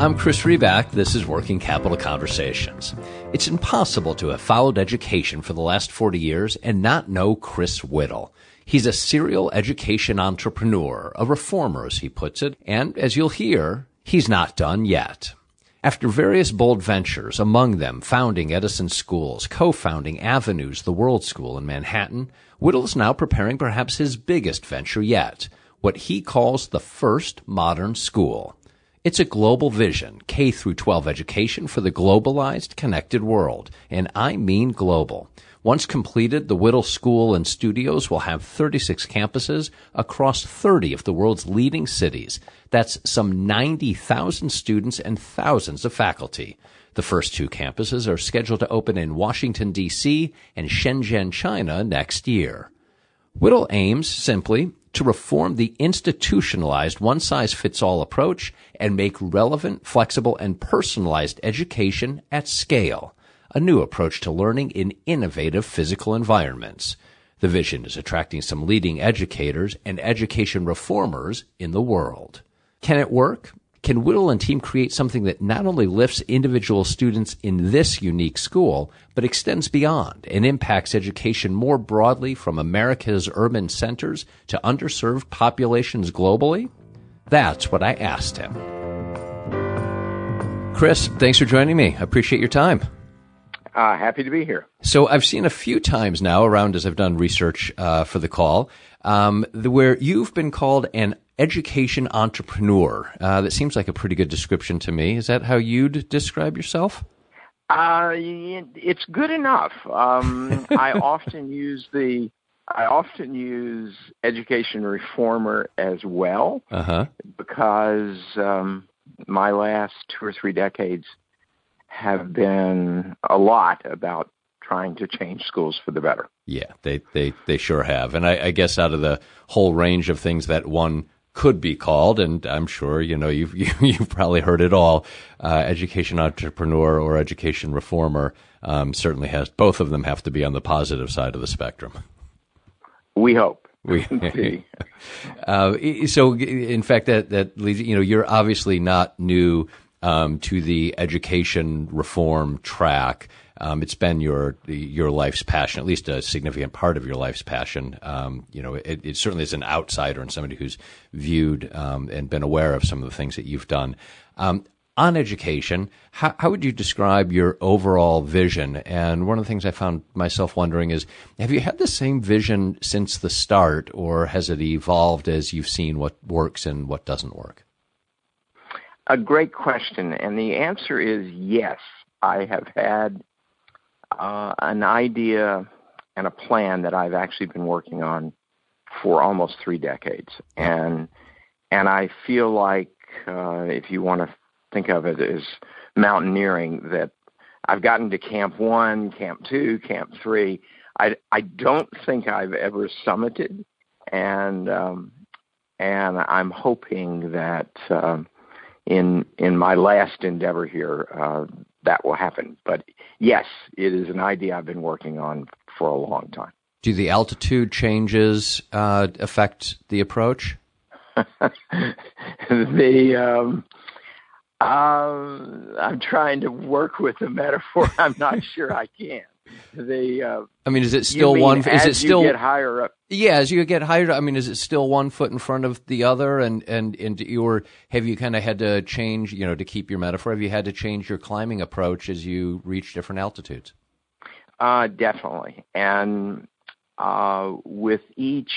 I'm Chris Riback. This is Working Capital Conversations. It's impossible to have followed education for the last 40 years and not know Chris Whittle. He's a serial education entrepreneur, a reformer, as he puts it, and as you'll hear, he's not done yet. After various bold ventures, among them founding Edison Schools, co-founding Avenues, the World School in Manhattan, Whittle is now preparing perhaps his biggest venture yet, what he calls the first modern school. It's a global vision, K through 12 education for the globalized, connected world. And I mean global. Once completed, the Whittle School and Studios will have 36 campuses across 30 of the world's leading cities. That's some 90,000 students and thousands of faculty. The first two campuses are scheduled to open in Washington, D.C. and Shenzhen, China next year. Whittle aims simply to reform the institutionalized one size fits all approach and make relevant, flexible, and personalized education at scale, a new approach to learning in innovative physical environments. The vision is attracting some leading educators and education reformers in the world. Can it work? Can Whittle and team create something that not only lifts individual students in this unique school, but extends beyond and impacts education more broadly from America's urban centers to underserved populations globally? That's what I asked him. Chris, thanks for joining me. I appreciate your time. Uh, happy to be here. So I've seen a few times now around as I've done research uh, for the call um, where you've been called an education entrepreneur. Uh, that seems like a pretty good description to me. Is that how you'd describe yourself? Uh, it's good enough. Um, I often use the I often use education reformer as well uh-huh. because um, my last two or three decades have been a lot about trying to change schools for the better. Yeah, they they they sure have, and I, I guess out of the whole range of things that one could be called, and I'm sure you know you've you, have you have probably heard it all. Uh, education entrepreneur or education reformer um, certainly has both of them have to be on the positive side of the spectrum. We hope. We, uh, so, in fact, that that leads you know you're obviously not new um, to the education reform track. Um, it's been your your life's passion, at least a significant part of your life's passion. Um, you know, it, it, certainly is an outsider and somebody who's viewed um, and been aware of some of the things that you've done. Um, on education, how, how, would you describe your overall vision? And one of the things I found myself wondering is, have you had the same vision since the start, or has it evolved as you've seen what works and what doesn't work? A great question, and the answer is yes. I have had uh, an idea and a plan that I've actually been working on for almost three decades, and and I feel like uh, if you want to think of it as mountaineering, that I've gotten to Camp One, Camp Two, Camp Three. I I don't think I've ever summited, and um, and I'm hoping that um, in in my last endeavor here uh, that will happen. But yes, it is an idea I've been working on for a long time. Do the altitude changes uh, affect the approach? the um, uh, I'm trying to work with a metaphor. I'm not sure I can the. Uh, I mean, is it still one? Is it still get higher up? Yeah, as you get higher. I mean, is it still one foot in front of the other? And and and your have you kind of had to change? You know, to keep your metaphor, have you had to change your climbing approach as you reach different altitudes? Uh, definitely, and uh, with each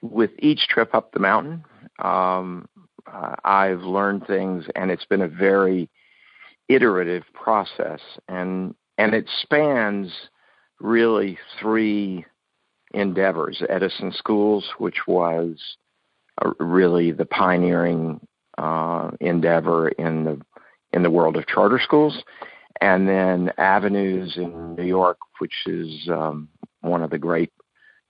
with each trip up the mountain, um, uh, I've learned things, and it's been a very iterative process. And and it spans really three endeavors. Edison Schools, which was really the pioneering uh, endeavor in the in the world of charter schools, and then Avenues in New York, which is um, one of the great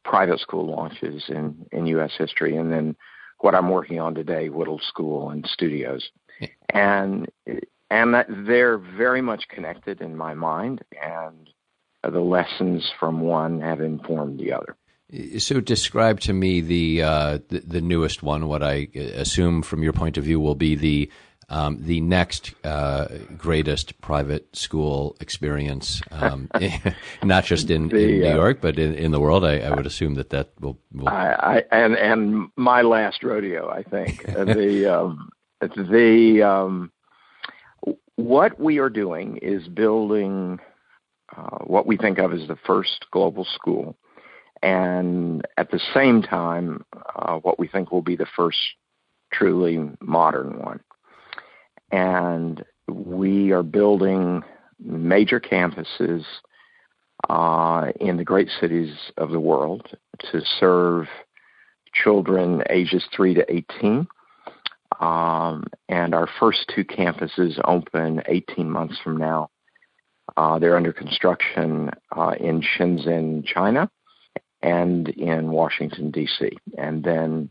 private school launches in in U.S. history, and then what I'm working on today, Whittle School and Studios, and and that they're very much connected in my mind, and the lessons from one have informed the other. So, describe to me the, uh, the, the newest one. What I assume, from your point of view, will be the um, the next uh, greatest private school experience, um, not just in, the, in New uh, York, but in, in the world. I, I, would assume that that will. will... I, I, and and my last rodeo, I think the um, the um, what we are doing is building uh, what we think of as the first global school, and at the same time, uh, what we think will be the first truly modern one. And we are building major campuses uh, in the great cities of the world to serve children ages 3 to 18. Um, and our first two campuses open 18 months from now. Uh, they're under construction uh, in Shenzhen, China, and in Washington, D.C. And then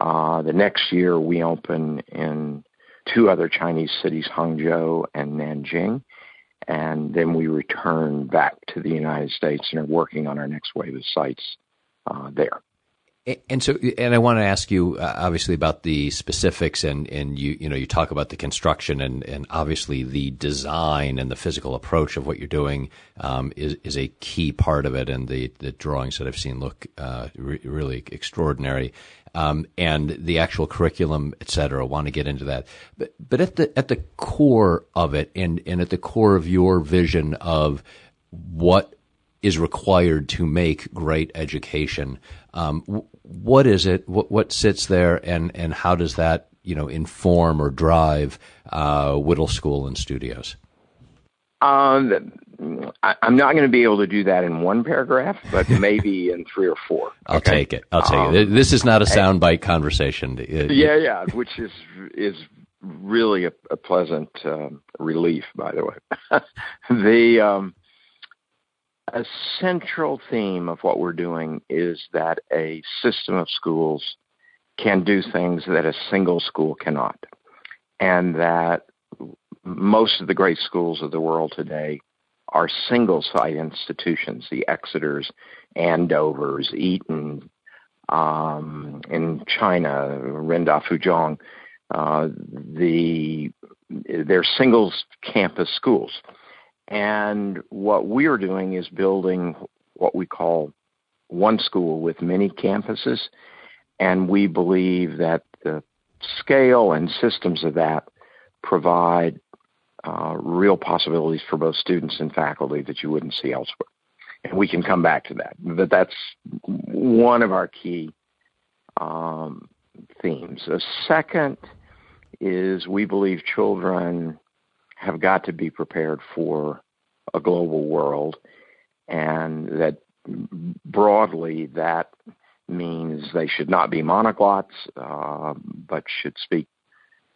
uh, the next year, we open in two other Chinese cities, Hangzhou and Nanjing. And then we return back to the United States and are working on our next wave of sites uh, there. And so, and I want to ask you, uh, obviously, about the specifics, and and you you know you talk about the construction, and and obviously the design and the physical approach of what you're doing um, is is a key part of it, and the the drawings that I've seen look uh, re- really extraordinary um, and the actual curriculum, et cetera. I want to get into that, but but at the at the core of it, and and at the core of your vision of what is required to make great education, um, what is it? What what sits there, and and how does that you know inform or drive uh, Whittle School and Studios? Um, I, am not going to be able to do that in one paragraph, but maybe in three or four. I'll take it. I'll take um, it. This is not a soundbite conversation. Yeah, yeah, which is is really a, a pleasant um, relief, by the way. the um, a central theme of what we're doing is that a system of schools can do things that a single school cannot, and that most of the great schools of the world today are single site institutions, the Exeters, Andovers, Eton, um, in China, Renda Fuzhong, uh, the they're single campus schools. And what we're doing is building what we call one school with many campuses. And we believe that the scale and systems of that provide uh, real possibilities for both students and faculty that you wouldn't see elsewhere. And we can come back to that. But that's one of our key um, themes. The second is we believe children have got to be prepared for a global world, and that broadly that means they should not be monoglots, uh, but should speak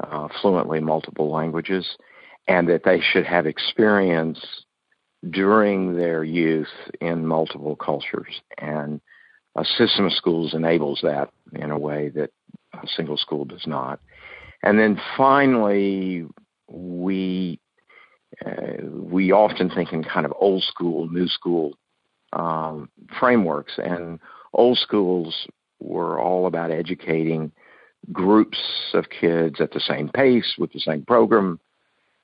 uh, fluently multiple languages and that they should have experience during their youth in multiple cultures. And a system of schools enables that in a way that a single school does not. And then finally, we uh, we often think in kind of old school, new school um, frameworks, and old schools were all about educating groups of kids at the same pace with the same program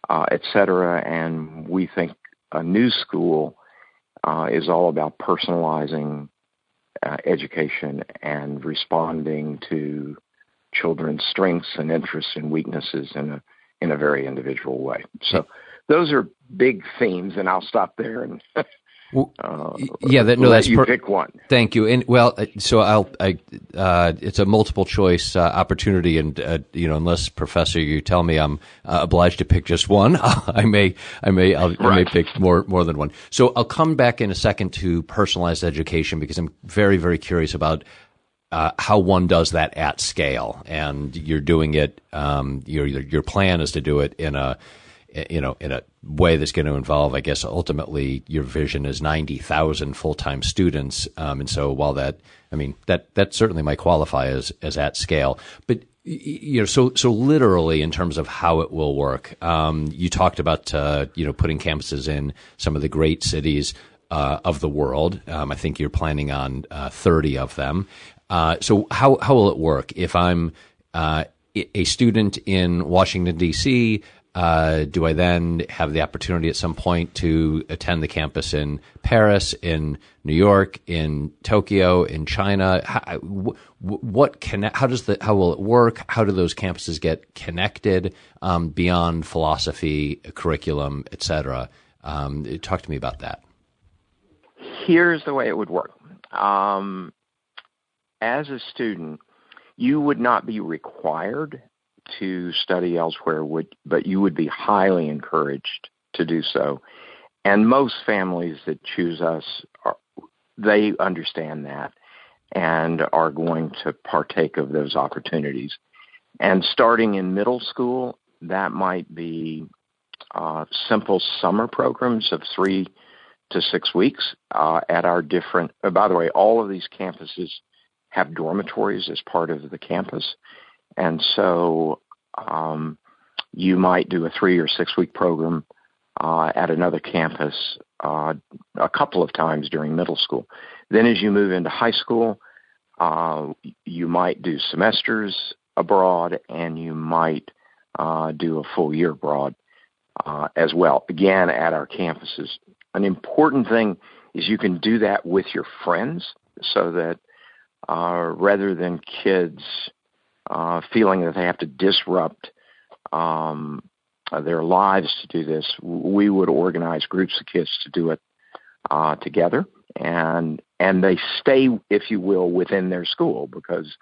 uh, et cetera. And we think a new school uh, is all about personalizing uh, education and responding to children's strengths and interests and weaknesses in a in a very individual way. So those are big themes, and I'll stop there and Uh, yeah, that, no, that's you per- pick one. Thank you. And well, uh, so I'll, I, uh, it's a multiple choice uh, opportunity, and uh, you know, unless Professor, you tell me I'm uh, obliged to pick just one, I may, I may, right. i may pick more, more than one. So I'll come back in a second to personalized education because I'm very, very curious about. how one does that at scale, and you're doing it. Um, your your plan is to do it in a you know, in a way that's going to involve, I guess, ultimately your vision is 90,000 full-time students. Um, and so while that, I mean, that, that certainly might qualify as, as at scale, but you know, so so literally in terms of how it will work. Um, you talked about uh, you know putting campuses in some of the great cities uh, of the world. Um, I think you're planning on uh, 30 of them. Uh, so how how will it work if I'm uh, a student in Washington D.C. Uh, do I then have the opportunity at some point to attend the campus in Paris, in New York, in Tokyo, in China? How, what connect? How does the how will it work? How do those campuses get connected um, beyond philosophy, curriculum, etc.? Um, talk to me about that. Here's the way it would work. Um, as a student, you would not be required to study elsewhere, would, but you would be highly encouraged to do so. And most families that choose us, are, they understand that and are going to partake of those opportunities. And starting in middle school, that might be uh, simple summer programs of three to six weeks uh, at our different. Uh, by the way, all of these campuses have dormitories as part of the campus, and so um, you might do a three or six week program uh, at another campus uh, a couple of times during middle school. Then, as you move into high school, uh, you might do semesters abroad, and you might uh, do a full year abroad uh, as well. Again, at our campuses. An important thing is you can do that with your friends, so that uh, rather than kids uh, feeling that they have to disrupt um, their lives to do this, we would organize groups of kids to do it uh, together, and and they stay, if you will, within their school because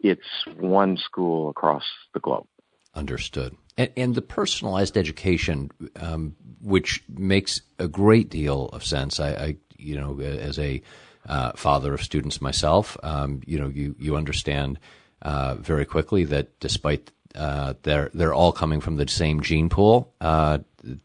it's one school across the globe. Understood. And, and the personalized education, um, which makes a great deal of sense. I, I you know, as a uh, father of students myself, um, you know, you you understand uh, very quickly that despite uh, they're they're all coming from the same gene pool, uh,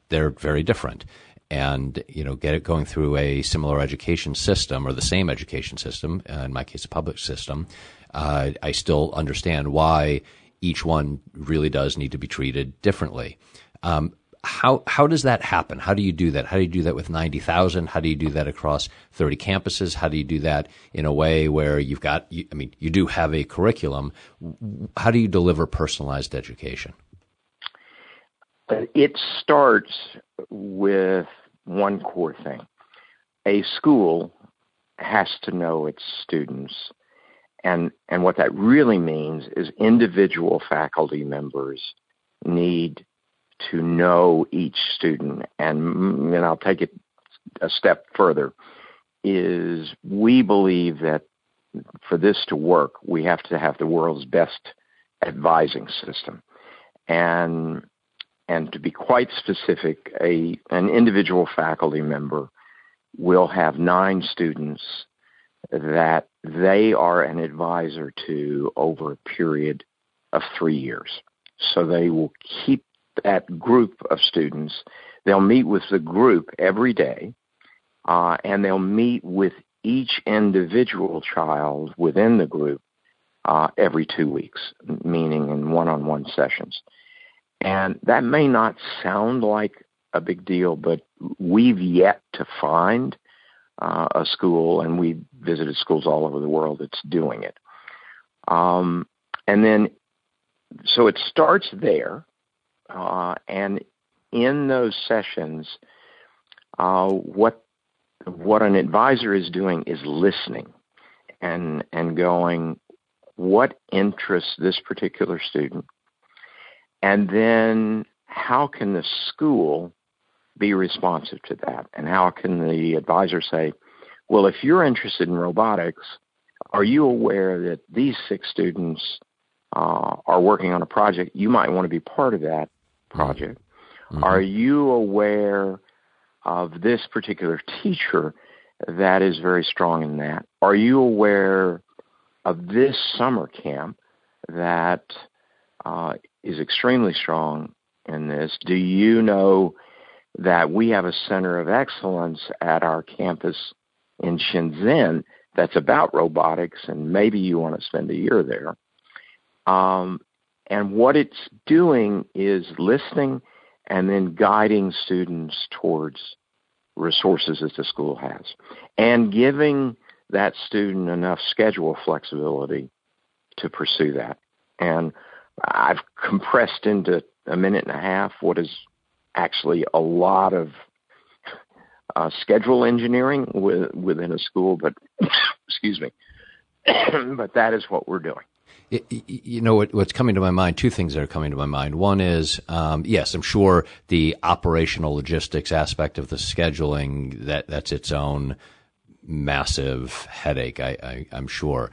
they're very different. And you know, get it going through a similar education system or the same education system, uh, in my case, a public system. I still understand why each one really does need to be treated differently. Um, how how does that happen? How do you do that? How do you do that with ninety thousand? How do you do that across thirty campuses? How do you do that in a way where you've got? I mean, you do have a curriculum. How do you deliver personalized education? It starts with one core thing: a school has to know its students, and and what that really means is individual faculty members need to know each student, and, mm, and I'll take it a step further, is we believe that for this to work, we have to have the world's best advising system. And and to be quite specific, a an individual faculty member will have nine students that they are an advisor to over a period of three years. So they will keep that group of students. They'll meet with the group every day, uh, and they'll meet with each individual child within the group uh, every two weeks, meaning in one on one sessions. And that may not sound like a big deal, but we've yet to find uh, a school, and we've visited schools all over the world that's doing it. Um, and then, so it starts there, uh, and in those sessions, uh, what what an advisor is doing is listening and and going, what interests this particular student, and then how can the school be responsive to that, and how can the advisor say, well, if you're interested in robotics, are you aware that these six students uh, are working on a project? You might want to be part of that project. Mm-hmm. Are you aware of this particular teacher that is very strong in that? Are you aware of this summer camp that uh, is extremely strong in this? Do you know that we have a center of excellence at our campus in Shenzhen that's about robotics, and maybe you want to spend a year there? Um, and what it's doing is listening and then guiding students towards resources that the school has and giving that student enough schedule flexibility to pursue that. And I've compressed into a minute and a half what is actually a lot of uh, schedule engineering with, within a school, but excuse me, but that is what we're doing. You know what, what's coming to my mind? Two things that are coming to my mind. One is, um, yes, I'm sure the operational logistics aspect of the scheduling that that's its own massive headache. I, I, am sure.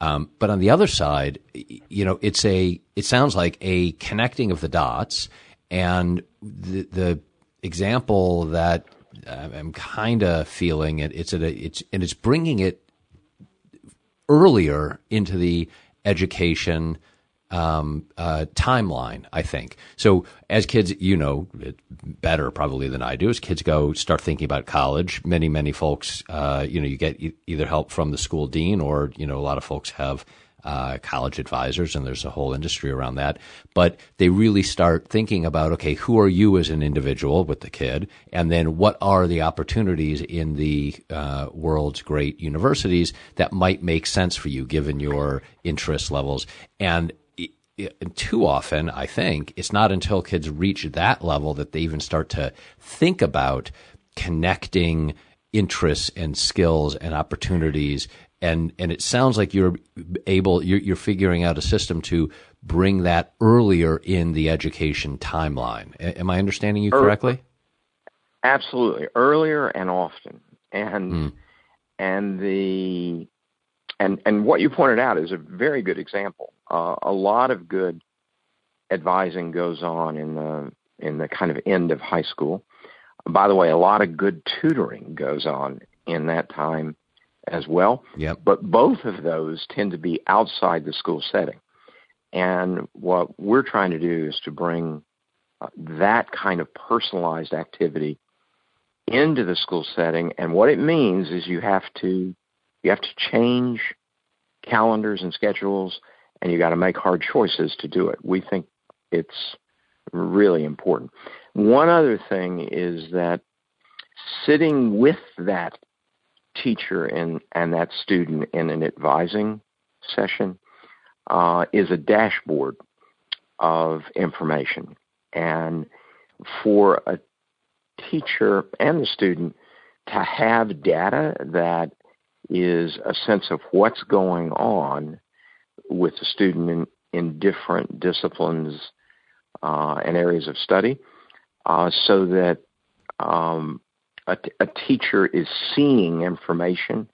Um, but on the other side, you know, it's a it sounds like a connecting of the dots, and the the example that I'm kind of feeling it. It's a, it's and it's bringing it earlier into the education um, uh, timeline, I think. So as kids, you know better probably than I do. As kids go start thinking about college, many many folks, uh, you know, you get either help from the school dean or you know a lot of folks have uh, college advisors, and there's a whole industry around that. But they really start thinking about, okay, who are you as an individual with the kid, and then what are the opportunities in the uh, world's great universities that might make sense for you given your interest levels and too often, I think, it's not until kids reach that level that they even start to think about connecting interests and skills and opportunities and and it sounds like you're able you're, you're figuring out a system to bring that earlier in the education timeline. Am I understanding you correctly? Absolutely, earlier and often, and mm. and the and and what you pointed out is a very good example. Uh, a lot of good advising goes on in the in the kind of end of high school. By the way, a lot of good tutoring goes on in that time as well. Yep. But both of those tend to be outside the school setting. And what we're trying to do is to bring uh, that kind of personalized activity into the school setting. And what it means is you have to you have to change calendars and schedules, and you got to make hard choices to do it. We think it's really important. One other thing is that sitting with that teacher and, and that student in an advising session uh, is a dashboard of information. And for a teacher and the student to have data that is a sense of what's going on with the student in, in different disciplines uh, and areas of study uh, so that um, a, t- a teacher is seeing information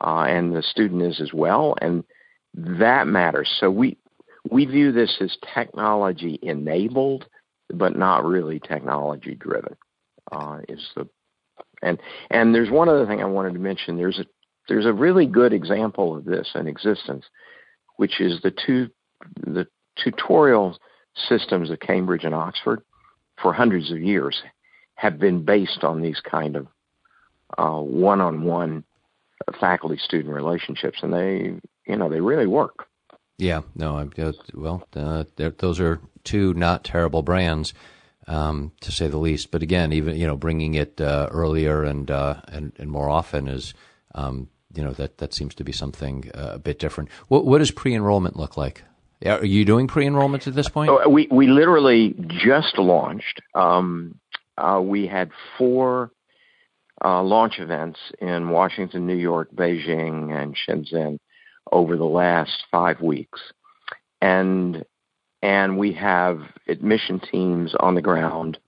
uh, and the student is as well, and that matters. So we we view this as technology enabled, but not really technology driven. Uh, is the and and there's one other thing I wanted to mention. There's a there's a really good example of this in existence, which is the two the tutorial systems of Cambridge and Oxford for hundreds of years have been based on these kind of uh, one-on-one faculty-student relationships, and they, you know, they really work. Yeah, no, I, uh, well, uh, those are two not terrible brands, um, to say the least. But again, even you know, bringing it uh, earlier and, uh, and and more often is, um, you know, that that seems to be something uh, a bit different. What what does pre-enrollment look like? Are you doing pre-enrollment at this point? Oh, we we literally just launched. Um, we had four uh, launch events in Washington, New York, Beijing, and Shenzhen over the last five weeks, and and we have admission teams on the ground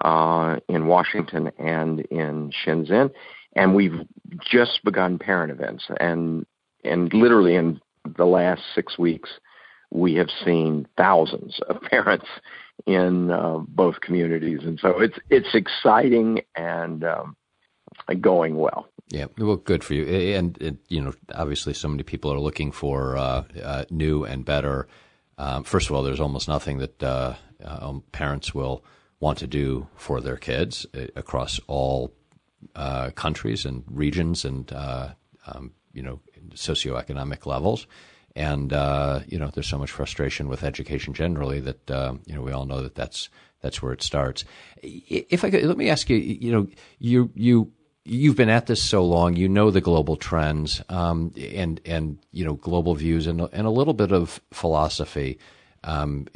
uh, in Washington and in Shenzhen, and we've just begun parent events, and and literally in the last six weeks, we have seen thousands of parents in uh, both communities, and so it's it's exciting and um, going well. Yeah, well, good for you. And, and, you know, obviously, so many people are looking for uh, uh, new and better. Um, first of all, there's almost nothing that uh, um, parents will want to do for their kids uh, across all uh, countries and regions and um, you know socioeconomic levels. And uh, you know, there's so much frustration with education generally that uh, you know we all know that that's that's where it starts. If I could, let me ask you, you know, you you you've been at this so long, you know the global trends um, and and you know global views and and a little bit of philosophy. um,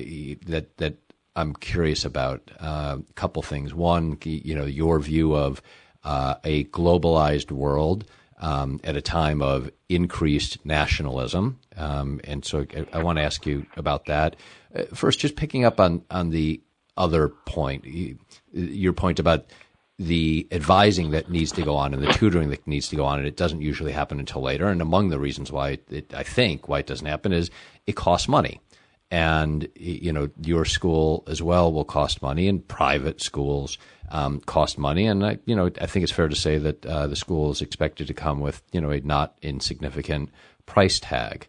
that that I'm curious about. Uh, a couple things. One, you know, your view of uh, a globalized world um, at a time of increased nationalism, um, and so I, I want to ask you about that. Uh, first, just picking up on on the other point, your point about the advising that needs to go on and the tutoring that needs to go on, and it doesn't usually happen until later. And among the reasons why it, I think why it doesn't happen is it costs money, and you know your school as well will cost money, and private schools um, cost money. And I, you know I think it's fair to say that uh, the school is expected to come with you know a not insignificant price tag.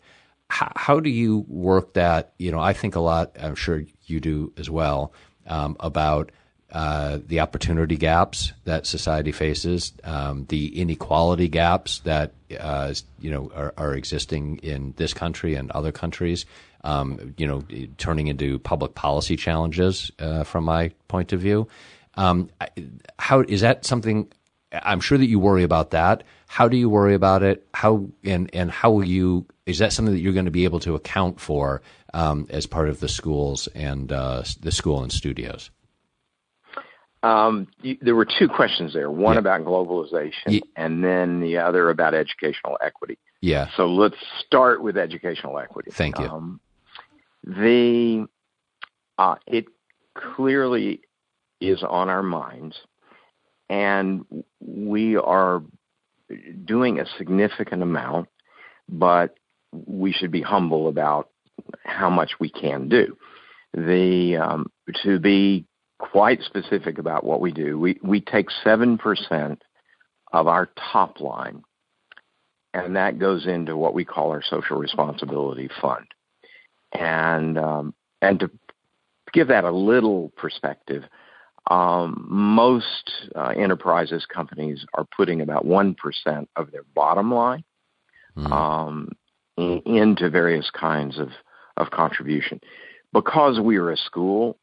How, how do you work that? You know, I think a lot. I'm sure you do as well um, about uh, the opportunity gaps that society faces, um, the inequality gaps that uh, you know are, are, existing in this country and other countries. Um, you know, turning into public policy challenges uh, from my point of view. Um, how is that something? I'm sure that you worry about that. How do you worry about it? How and and how will you? Is that something that you're going to be able to account for um, as part of the schools and uh, the school and studios? Um, you, there were two questions there. One yeah. about globalization, yeah. and then the other about educational equity. Yeah. So let's start with educational equity. Thank you. Um, the uh, it clearly is on our minds, and we are doing a significant amount, but we should be humble about how much we can do. The um, to be quite specific about what we do. We we take seven percent of our top line, and that goes into what we call our social responsibility fund. And um, and to give that a little perspective, um, most uh, enterprises companies are putting about one percent of their bottom line mm. um, in, into various kinds of of contribution because we are a school,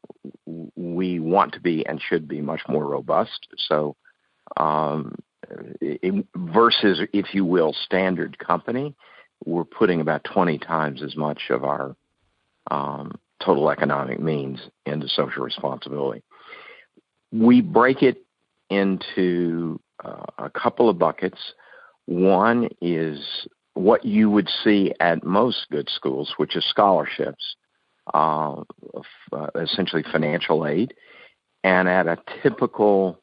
we want to be and should be much more robust. So, um, it, versus, if you will, standard company, we're putting about 20 times as much of our um, total economic means into social responsibility. We break it into uh, a couple of buckets. One is what you would see at most good schools, which is scholarships uh, uh, essentially financial aid. And at a typical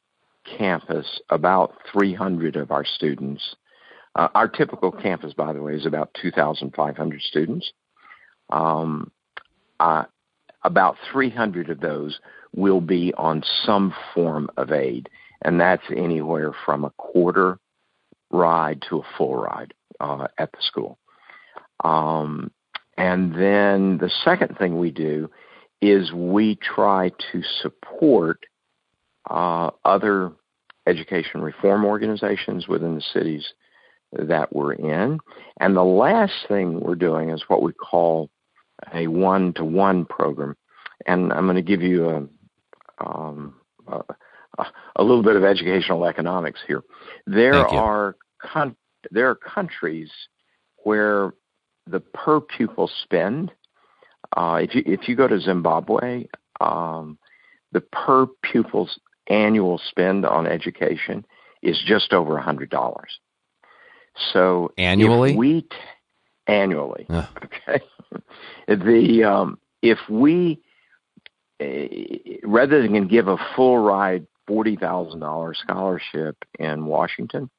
campus, about 300 of our students, uh, our typical campus, by the way, is about 2,500 students. Um, uh, about 300 of those will be on some form of aid, and that's anywhere from a quarter ride to a full ride uh, at the school. Um, and then the second thing we do is we try to support uh, other education reform organizations within the cities that we're in. And the last thing we're doing is what we call a one to one program. And I'm going to give you a, um, a, a, little bit of educational economics here. There are con- there are countries where the per pupil spend. Uh, if you if you go to Zimbabwe, um, the per pupil's annual spend on education is just over a hundred dollars. So annually, we t- annually, okay. the um, if we uh, rather than give a full ride forty thousand dollars scholarship in Washington,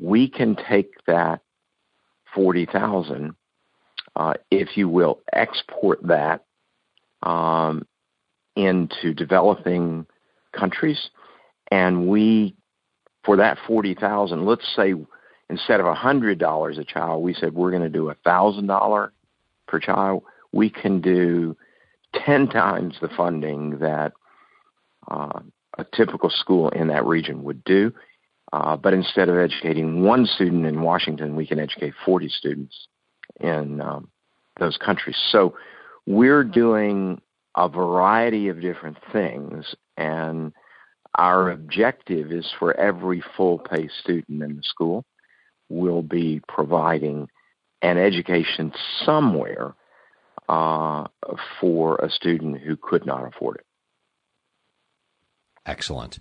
we can take that forty thousand uh, if you will, export that um, into developing countries, and we, for that forty thousand, let's say instead of a hundred dollars a child, we said we're going to do a thousand dollar per child. We can do ten times the funding that uh, a typical school in that region would do. Uh, but instead of educating one student in Washington, we can educate 40 students in um, those countries. So we're doing a variety of different things, and our objective is for every full pay student in the school, we'll be providing an education somewhere uh, for a student who could not afford it. Excellent.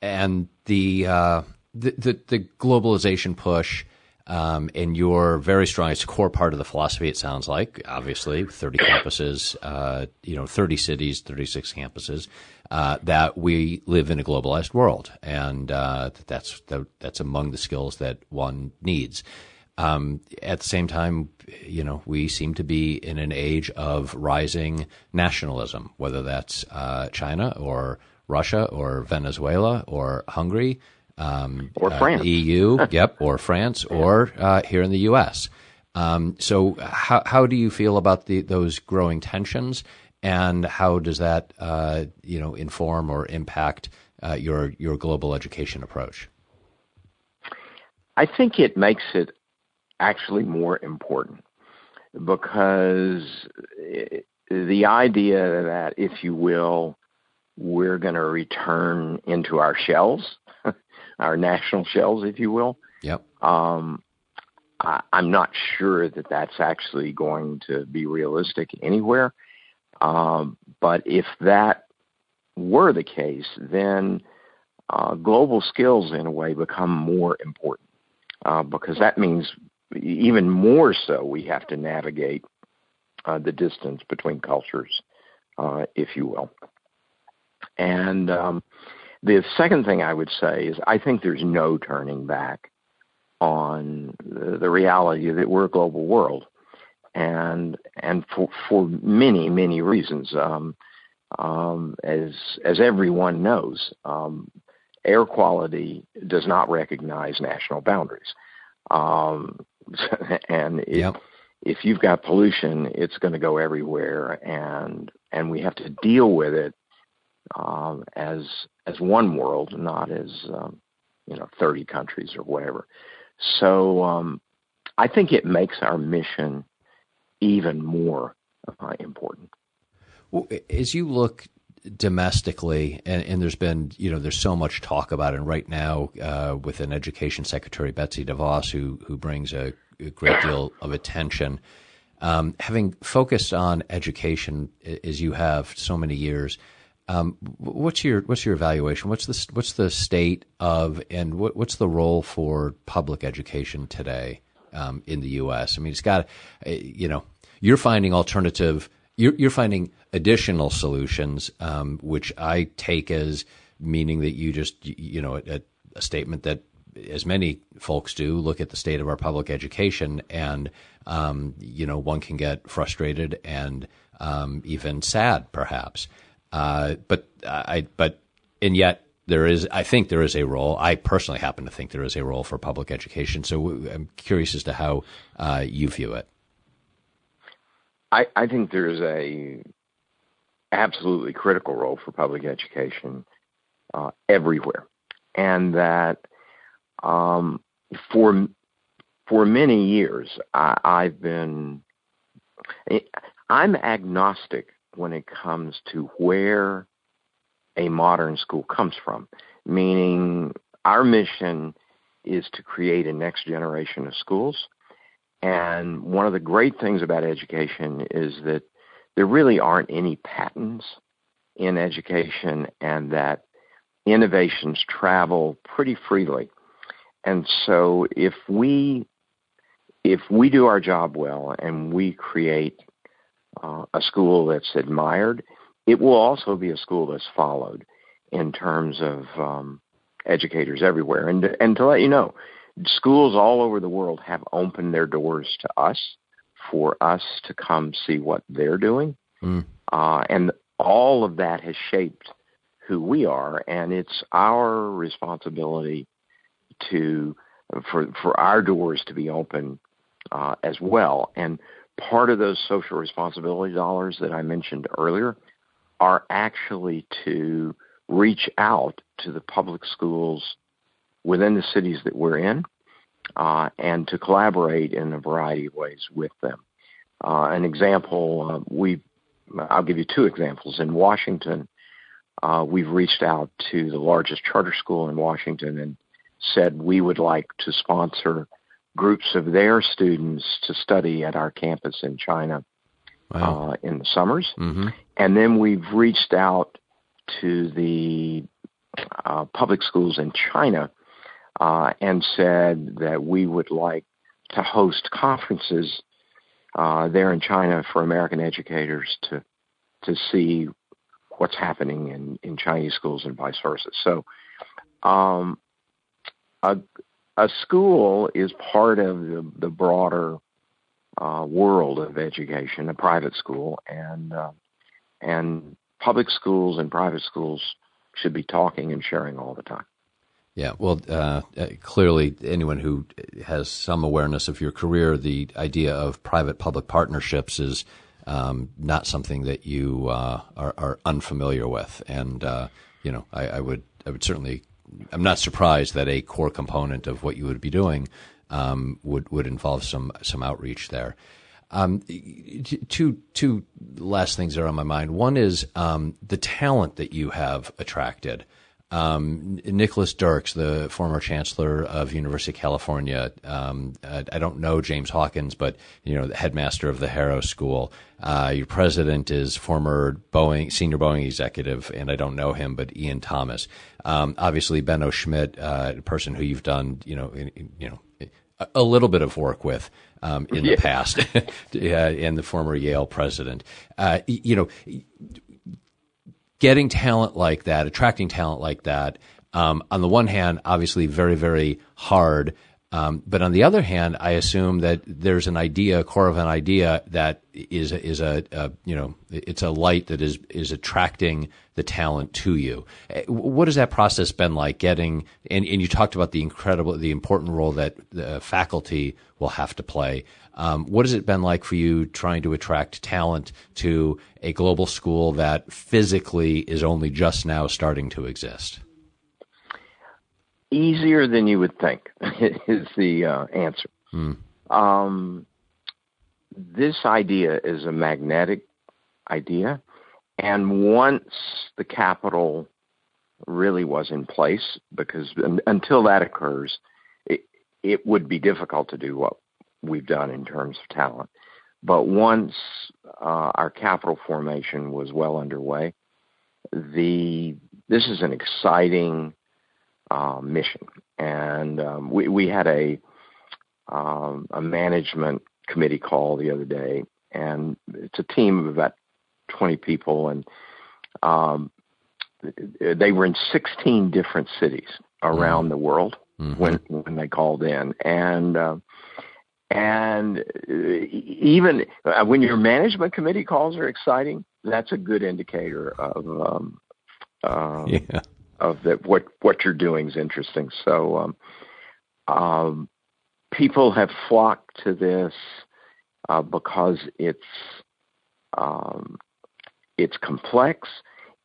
And the uh, the, the, the globalization push um, and your very strong, it's a core part of the philosophy. It sounds like obviously thirty campuses, uh, you know, thirty cities, thirty six campuses. Uh, that we live in a globalized world, and uh, that's that, that's among the skills that one needs. Um, at the same time, you know, we seem to be in an age of rising nationalism, whether that's uh, China or Russia or Venezuela or Hungary um, or France, uh, EU, yep, or France, or uh, here in the U.S. Um, so, how how do you feel about the, those growing tensions, and how does that uh, you know inform or impact uh, your your global education approach? I think it makes it actually more important because the idea that, if you will, we're going to return into our shells our national shells, if you will. Yep. Um, I, I'm not sure that that's actually going to be realistic anywhere. Um, but if that were the case, then uh, global skills, in a way, become more important uh, because that means even more so we have to navigate uh, the distance between cultures, uh, if you will. And um, the second thing I would say is I think there's no turning back on the, reality that we're a global world, and and for for many many reasons. Um, um, as as everyone knows, um, air quality does not recognize national boundaries, um, and it, yep. if you've got pollution, it's going to go everywhere, and and we have to deal with it um, as as one world, not as um, you know 30 countries or whatever. So um, I think it makes our mission even more uh, important. Well, as you look domestically, and, and, there's been, you know, there's so much talk about it. And right now, uh, with an education secretary, Betsy DeVos, who who brings a, a great deal of attention, um, having focused on education as you have so many years, um, what's your what's your evaluation? What's the what's the state of and what, what's the role for public education today um, in the U.S.? I mean, it's got uh, you know you're finding alternative you're, you're finding additional solutions, um, which I take as meaning that you just you know a, a, statement that as many folks do look at the state of our public education and um, you know one can get frustrated and um, even sad perhaps. Uh, but I, but and yet there is, I think there is a role. I personally happen to think there is a role for public education. So I'm curious as to how uh, you view it. I, I think there's a absolutely critical role for public education uh, everywhere, and that um, for for many years I, I've been I'm agnostic when it comes to where a modern school comes from, meaning our mission is to create a next generation of schools. And one of the great things about education is that there really aren't any patents in education and that innovations travel pretty freely. And so if we if we do our job well and we create uh, a school that's admired, it will also be a school that's followed in terms of um, educators everywhere. And and to let you know, schools all over the world have opened their doors to us for us to come see what they're doing, mm. uh, and all of that has shaped who we are, and it's our responsibility to for for our doors to be open uh, as well. And part of those social responsibility dollars that I mentioned earlier are actually to reach out to the public schools within the cities that we're in uh, and to collaborate in a variety of ways with them. Uh, an example, uh, we I'll give you two examples. In Washington, uh, we've reached out to the largest charter school in Washington and said we would like to sponsor groups of their students to study at our campus in China wow. uh, in the summers, mm-hmm. and then we've reached out to the uh, public schools in China uh, and said that we would like to host conferences uh, there in China for American educators to to see what's happening in, in Chinese schools and vice versa. So, um, a a school is part of the, the broader uh, world of education, a private school, and uh, and public schools and private schools should be talking and sharing all the time. Yeah, well, uh, uh, clearly, anyone who has some awareness of your career, the idea of private-public partnerships is um, not something that you uh, are, are, unfamiliar with, and uh, you know, I, I, would, I would certainly, I'm not surprised that a core component of what you would be doing um, would would involve some some outreach there. Um, two two last things that are on my mind. One is um, the talent that you have attracted. Um, Nicholas Dirks, the former chancellor of University of California, um, I, I, don't know James Hawkins, but you know the headmaster of the Harrow School. Uh, your president is former Boeing senior Boeing executive, and I don't know him, but Ian Thomas. Um, obviously, Benno Schmidt, uh, a person who you've done, you know, in, you know, a, a little bit of work with um, in the past, and the former Yale president. Uh, you know, getting talent like that, attracting talent like that, um, on the one hand, obviously very, very hard. Um, but on the other hand, I assume that there's an idea, a core of an idea that is is a, a, you know it's a light that is is attracting the talent to you. Eh, what has that process been like? Getting and, and you talked about the incredible, the important role that the faculty will have to play. Um, what has it been like for you trying to attract talent to a global school that physically is only just now starting to exist? easier than you would think is the uh, answer. Hmm. Um, this idea is a magnetic idea, and once the capital really was in place, because until that occurs, it, it would be difficult to do what we've done in terms of talent. But once uh, our capital formation was well underway, the this is an exciting uh, mission. And um, we, we had a um, a management committee call the other day, and it's a team of about 20 people, and um, they were in 16 different cities around mm-hmm. the world mm-hmm. when when they called in, and uh, and even uh, when your management committee calls are exciting, that's a good indicator of um, uh, yeah of that what what you're doing is interesting. So um, um, people have flocked to this uh, because it's um, it's complex,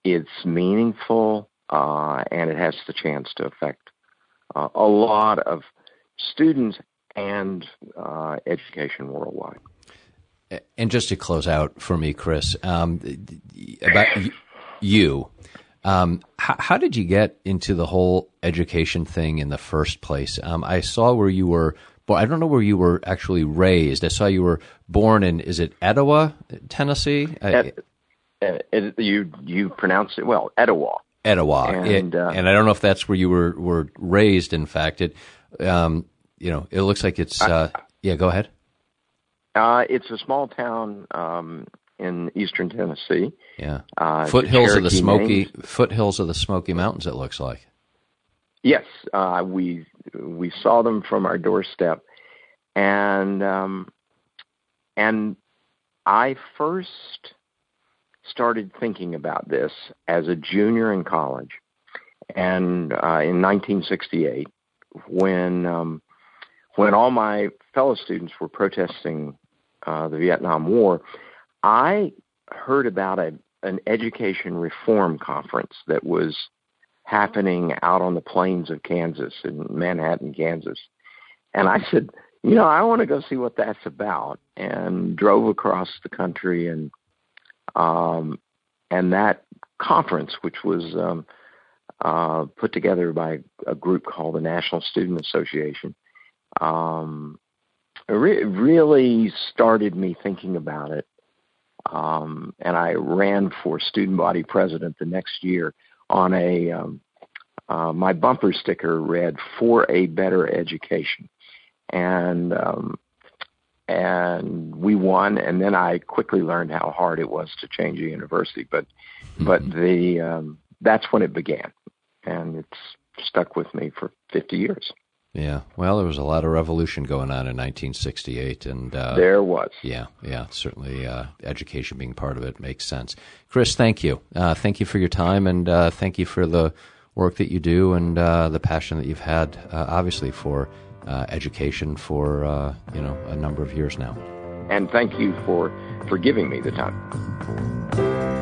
it's meaningful, uh, and it has the chance to affect uh, a lot of students and uh, education worldwide. And just to close out for me, Chris, um, about you. Um, how, how, did you get into the whole education thing in the first place? Um, I saw where you were. Well, I don't know where you were actually raised. I saw you were born in. Is it Etowah, Tennessee? Ed, uh, you you pronounce it well, Etowah. Etowah, and, uh, and I don't know if that's where you were were raised. In fact, it um, you know it looks like it's. Uh, yeah, go ahead. Uh, it's a small town um, in eastern Tennessee. Yeah, uh, foothills of the Smoky names. foothills of the Smoky Mountains. It looks like. Yes, uh, we we saw them from our doorstep, and um, and I first started thinking about this as a junior in college, and uh, in 1968, when um, when all my fellow students were protesting uh, the Vietnam War, I heard about a, an education reform conference that was happening out on the plains of Kansas in Manhattan, Kansas. And I said, you know, I want to go see what that's about and drove across the country and um and that conference which was um uh put together by a group called the National Student Association um re- really started me thinking about it um, and I ran for student body president the next year on a um, uh, my bumper sticker read "For a Better Education," and um, and we won. And then I quickly learned how hard it was to change a university, but mm-hmm. but the um, that's when it began, and it's stuck with me for 50 years. Yeah, well, there was a lot of revolution going on in 1968, and uh, there was. Yeah, yeah, certainly. Uh, education being part of it makes sense. Chris, thank you. Uh, thank you for your time, and uh, thank you for the work that you do and uh, the passion that you've had, uh, obviously, for education for you know a number of years now. And thank you for for giving me the time.